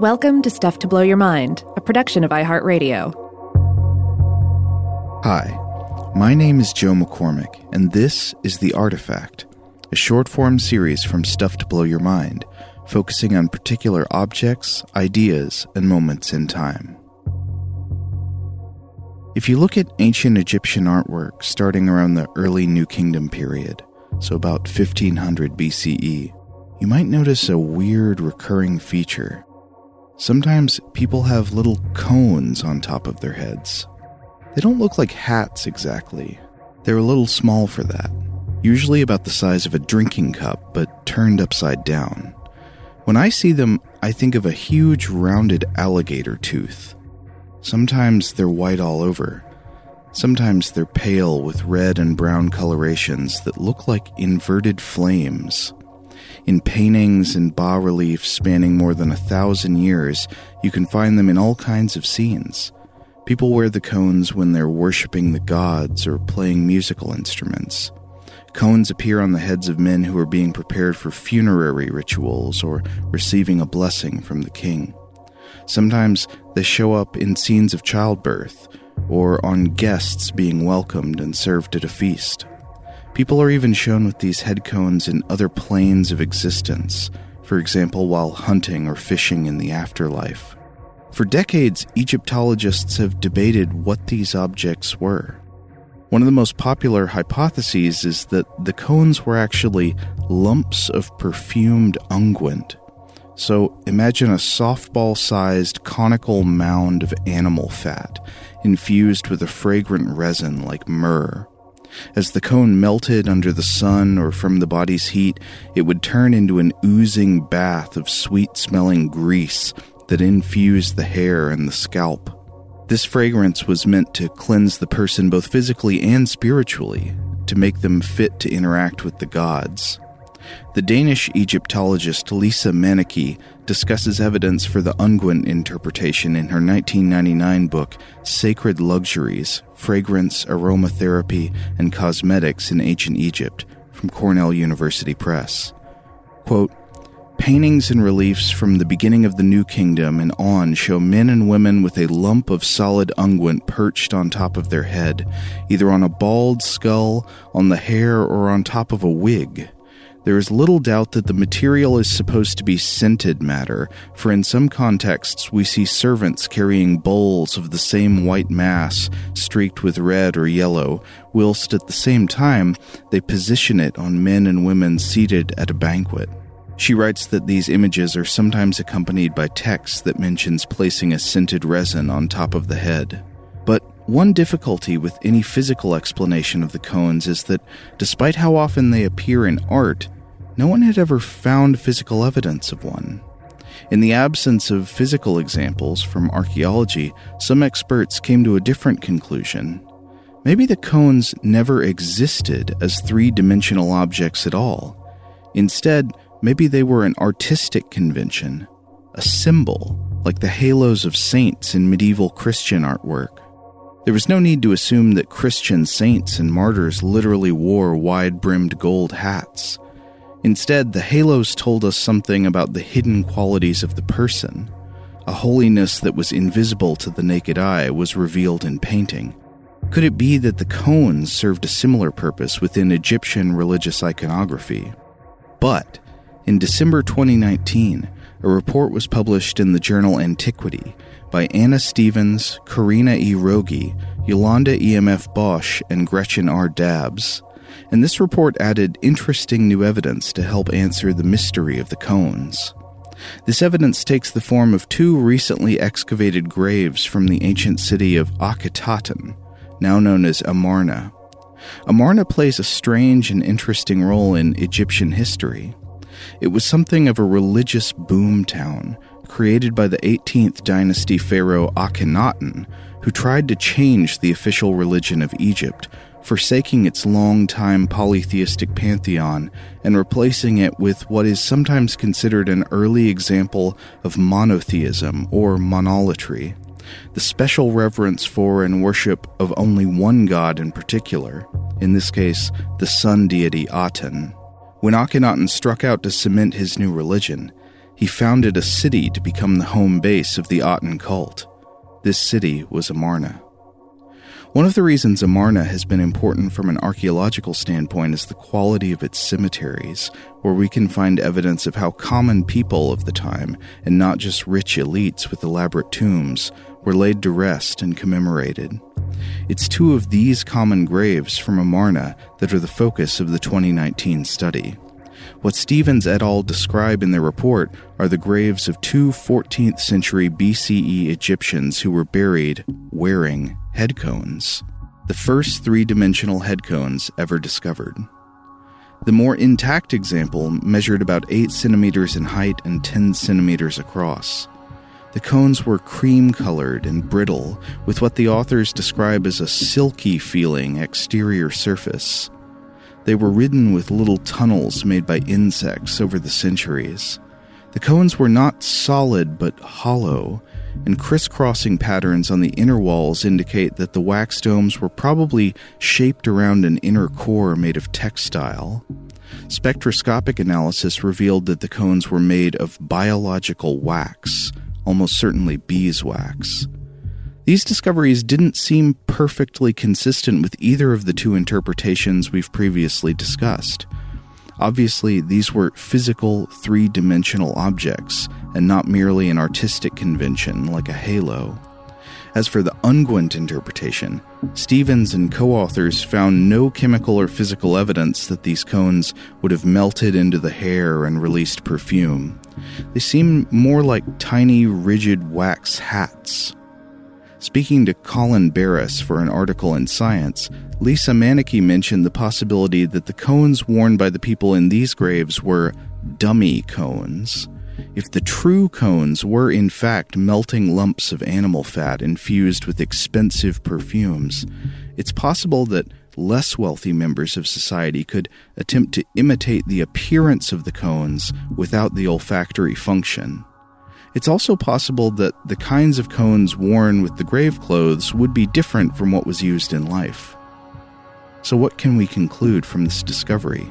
Welcome to Stuff to Blow Your Mind, a production of iHeartRadio. Hi, my name is Joe McCormick, and this is The Artifact, a short form series from Stuff to Blow Your Mind, focusing on particular objects, ideas, and moments in time. If you look at ancient Egyptian artwork starting around the early New Kingdom period, so about 1500 BCE, you might notice a weird recurring feature. Sometimes people have little cones on top of their heads. They don't look like hats exactly. They're a little small for that, usually about the size of a drinking cup, but turned upside down. When I see them, I think of a huge rounded alligator tooth. Sometimes they're white all over. Sometimes they're pale with red and brown colorations that look like inverted flames. In paintings and bas reliefs spanning more than a thousand years, you can find them in all kinds of scenes. People wear the cones when they're worshipping the gods or playing musical instruments. Cones appear on the heads of men who are being prepared for funerary rituals or receiving a blessing from the king. Sometimes they show up in scenes of childbirth or on guests being welcomed and served at a feast. People are even shown with these head cones in other planes of existence, for example, while hunting or fishing in the afterlife. For decades, Egyptologists have debated what these objects were. One of the most popular hypotheses is that the cones were actually lumps of perfumed unguent. So imagine a softball sized conical mound of animal fat infused with a fragrant resin like myrrh. As the cone melted under the sun or from the body's heat, it would turn into an oozing bath of sweet smelling grease that infused the hair and the scalp. This fragrance was meant to cleanse the person both physically and spiritually, to make them fit to interact with the gods. The Danish Egyptologist Lisa Manniche discusses evidence for the unguent interpretation in her 1999 book, Sacred Luxuries Fragrance, Aromatherapy, and Cosmetics in Ancient Egypt, from Cornell University Press. Quote, Paintings and reliefs from the beginning of the New Kingdom and on show men and women with a lump of solid unguent perched on top of their head, either on a bald skull, on the hair, or on top of a wig. There is little doubt that the material is supposed to be scented matter, for in some contexts we see servants carrying bowls of the same white mass, streaked with red or yellow, whilst at the same time they position it on men and women seated at a banquet. She writes that these images are sometimes accompanied by text that mentions placing a scented resin on top of the head. But one difficulty with any physical explanation of the cones is that, despite how often they appear in art, no one had ever found physical evidence of one. In the absence of physical examples from archaeology, some experts came to a different conclusion. Maybe the cones never existed as three dimensional objects at all. Instead, maybe they were an artistic convention, a symbol, like the halos of saints in medieval Christian artwork. There was no need to assume that Christian saints and martyrs literally wore wide brimmed gold hats. Instead, the halos told us something about the hidden qualities of the person. A holiness that was invisible to the naked eye was revealed in painting. Could it be that the cones served a similar purpose within Egyptian religious iconography? But, in December 2019, a report was published in the journal Antiquity by Anna Stevens, Karina E. Rogi, Yolanda E.M.F. Bosch, and Gretchen R. Dabbs and this report added interesting new evidence to help answer the mystery of the cones. This evidence takes the form of two recently excavated graves from the ancient city of Akhetaten, now known as Amarna. Amarna plays a strange and interesting role in Egyptian history. It was something of a religious boom town, created by the 18th dynasty pharaoh Akhenaten, who tried to change the official religion of Egypt forsaking its long-time polytheistic pantheon and replacing it with what is sometimes considered an early example of monotheism or monolatry, the special reverence for and worship of only one god in particular, in this case, the sun deity Aten. When Akhenaten struck out to cement his new religion, He founded a city to become the home base of the Aten cult. This city was Amarna. One of the reasons Amarna has been important from an archaeological standpoint is the quality of its cemeteries, where we can find evidence of how common people of the time, and not just rich elites with elaborate tombs, were laid to rest and commemorated. It's two of these common graves from Amarna that are the focus of the 2019 study. What Stevens et al. describe in their report are the graves of two 14th century BCE Egyptians who were buried wearing head cones, the first three dimensional head cones ever discovered. The more intact example measured about 8 centimeters in height and 10 centimeters across. The cones were cream colored and brittle, with what the authors describe as a silky feeling exterior surface. They were ridden with little tunnels made by insects over the centuries. The cones were not solid but hollow, and crisscrossing patterns on the inner walls indicate that the wax domes were probably shaped around an inner core made of textile. Spectroscopic analysis revealed that the cones were made of biological wax, almost certainly beeswax. These discoveries didn't seem perfectly consistent with either of the two interpretations we've previously discussed. Obviously, these were physical, three dimensional objects, and not merely an artistic convention like a halo. As for the unguent interpretation, Stevens and co authors found no chemical or physical evidence that these cones would have melted into the hair and released perfume. They seem more like tiny, rigid wax hats. Speaking to Colin Barras for an article in Science, Lisa Manniche mentioned the possibility that the cones worn by the people in these graves were dummy cones. If the true cones were in fact melting lumps of animal fat infused with expensive perfumes, it's possible that less wealthy members of society could attempt to imitate the appearance of the cones without the olfactory function. It's also possible that the kinds of cones worn with the grave clothes would be different from what was used in life. So, what can we conclude from this discovery?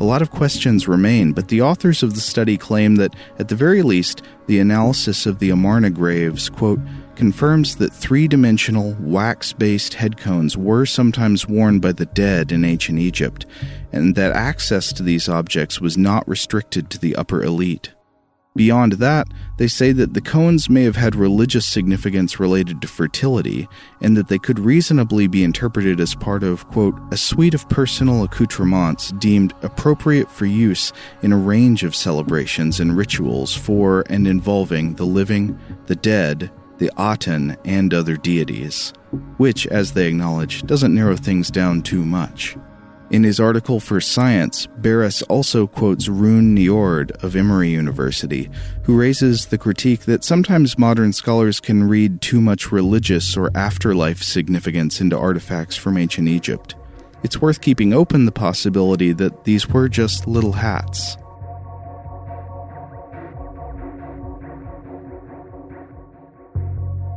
A lot of questions remain, but the authors of the study claim that, at the very least, the analysis of the Amarna graves, quote, confirms that three dimensional, wax based head cones were sometimes worn by the dead in ancient Egypt, and that access to these objects was not restricted to the upper elite. Beyond that, they say that the cones may have had religious significance related to fertility, and that they could reasonably be interpreted as part of, quote, a suite of personal accoutrements deemed appropriate for use in a range of celebrations and rituals for and involving the living, the dead, the Aten, and other deities, which, as they acknowledge, doesn't narrow things down too much. In his article for Science, Barras also quotes Rune Nyord of Emory University, who raises the critique that sometimes modern scholars can read too much religious or afterlife significance into artifacts from ancient Egypt. It's worth keeping open the possibility that these were just little hats.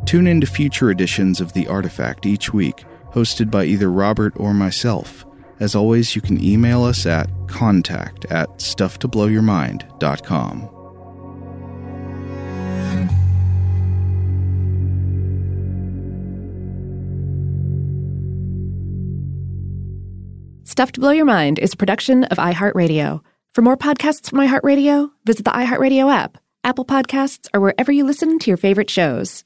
Tune into future editions of The Artifact each week, hosted by either Robert or myself. As always, you can email us at contact at stufftoblowyourmind.com. Stuff to Blow Your Mind is a production of iHeartRadio. For more podcasts from iHeartRadio, visit the iHeartRadio app, Apple Podcasts, or wherever you listen to your favorite shows.